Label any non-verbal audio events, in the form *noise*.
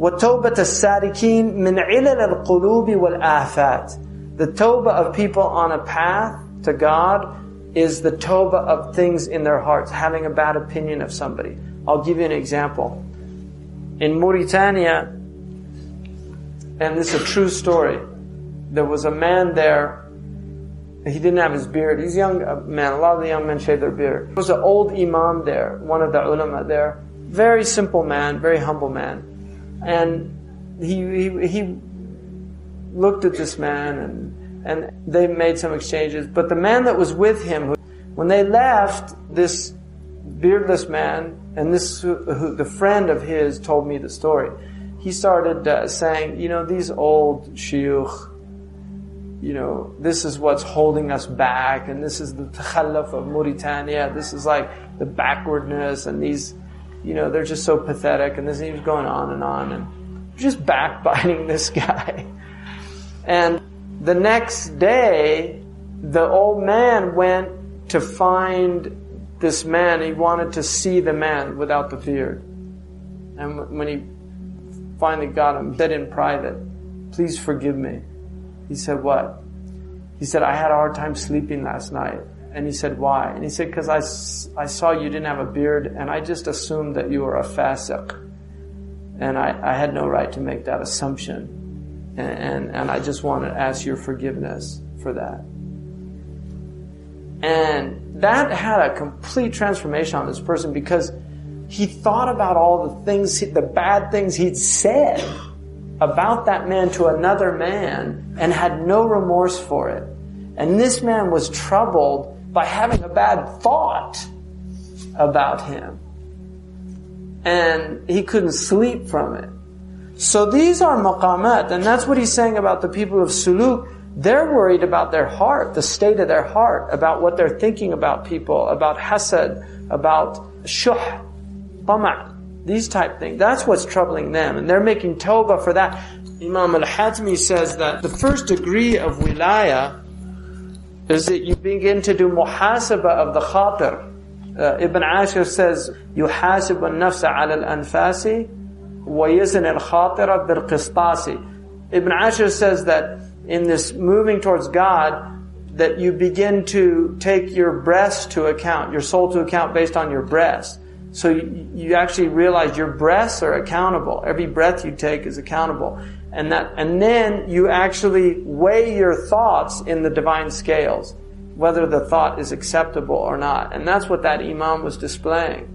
وَتَوْبَةَ السَّارِكِينَ مِنْ عِلَلِ الْقُلُوبِ وَالْآفَاتِ The tawbah of people on a path to God is the tawbah of things in their hearts, having a bad opinion of somebody. I'll give you an example. In Mauritania, and this is a true story, there was a man there, he didn't have his beard. He's a young uh, man. A lot of the young men shave their beard. There was an old imam there, one of the ulama there. Very simple man, very humble man. And he, he, he looked at this man and, and they made some exchanges. But the man that was with him, when they left, this beardless man and this who, the friend of his told me the story. He started uh, saying, you know, these old shuyukh, you know, this is what's holding us back, and this is the takhalluf of Mauritania. This is like the backwardness, and these, you know, they're just so pathetic, and this he was going on and on, and just backbiting *laughs* this guy. And the next day, the old man went to find this man, he wanted to see the man without the beard. And when he finally got him, said in private, Please forgive me. He said, What? He said, I had a hard time sleeping last night. And he said, Why? And he said, Because I, I saw you didn't have a beard, and I just assumed that you were a fasiq. And I, I had no right to make that assumption. And, and, and I just want to ask your forgiveness for that. And that had a complete transformation on this person because he thought about all the things, the bad things he'd said about that man to another man and had no remorse for it. And this man was troubled by having a bad thought about him. And he couldn't sleep from it. So these are maqamat, and that's what he's saying about the people of suluk. They're worried about their heart, the state of their heart, about what they're thinking about people, about hasad, about shuh, tama', these type things. That's what's troubling them, and they're making tawbah for that. Imam al-Hatmi says that the first degree of wilaya is that you begin to do muhasabah of the khatir. Uh, Ibn Ashir says, يحاسب النفس على الأنفاس ويزن الخاطر بالقسطاس. Ibn Ashir says that in this moving towards God that you begin to take your breast to account, your soul to account based on your breast. So you, actually realize your breaths are accountable. Every breath you take is accountable. And that, and then you actually weigh your thoughts in the divine scales, whether the thought is acceptable or not. And that's what that Imam was displaying.